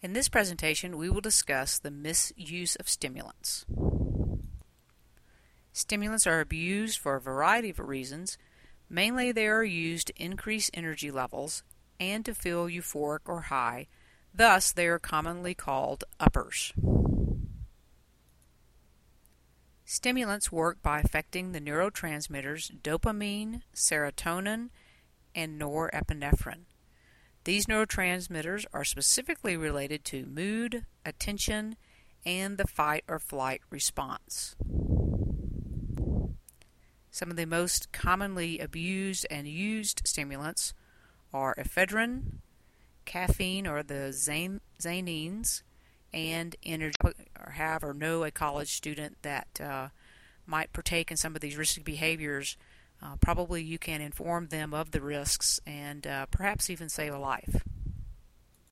In this presentation, we will discuss the misuse of stimulants. Stimulants are abused for a variety of reasons. Mainly, they are used to increase energy levels and to feel euphoric or high. Thus, they are commonly called uppers. Stimulants work by affecting the neurotransmitters dopamine, serotonin, and norepinephrine. These neurotransmitters are specifically related to mood, attention, and the fight or flight response. Some of the most commonly abused and used stimulants are ephedrine, caffeine or the xanthines, and energy. Or have or know a college student that uh, might partake in some of these risky behaviors uh, probably you can inform them of the risks and uh, perhaps even save a life.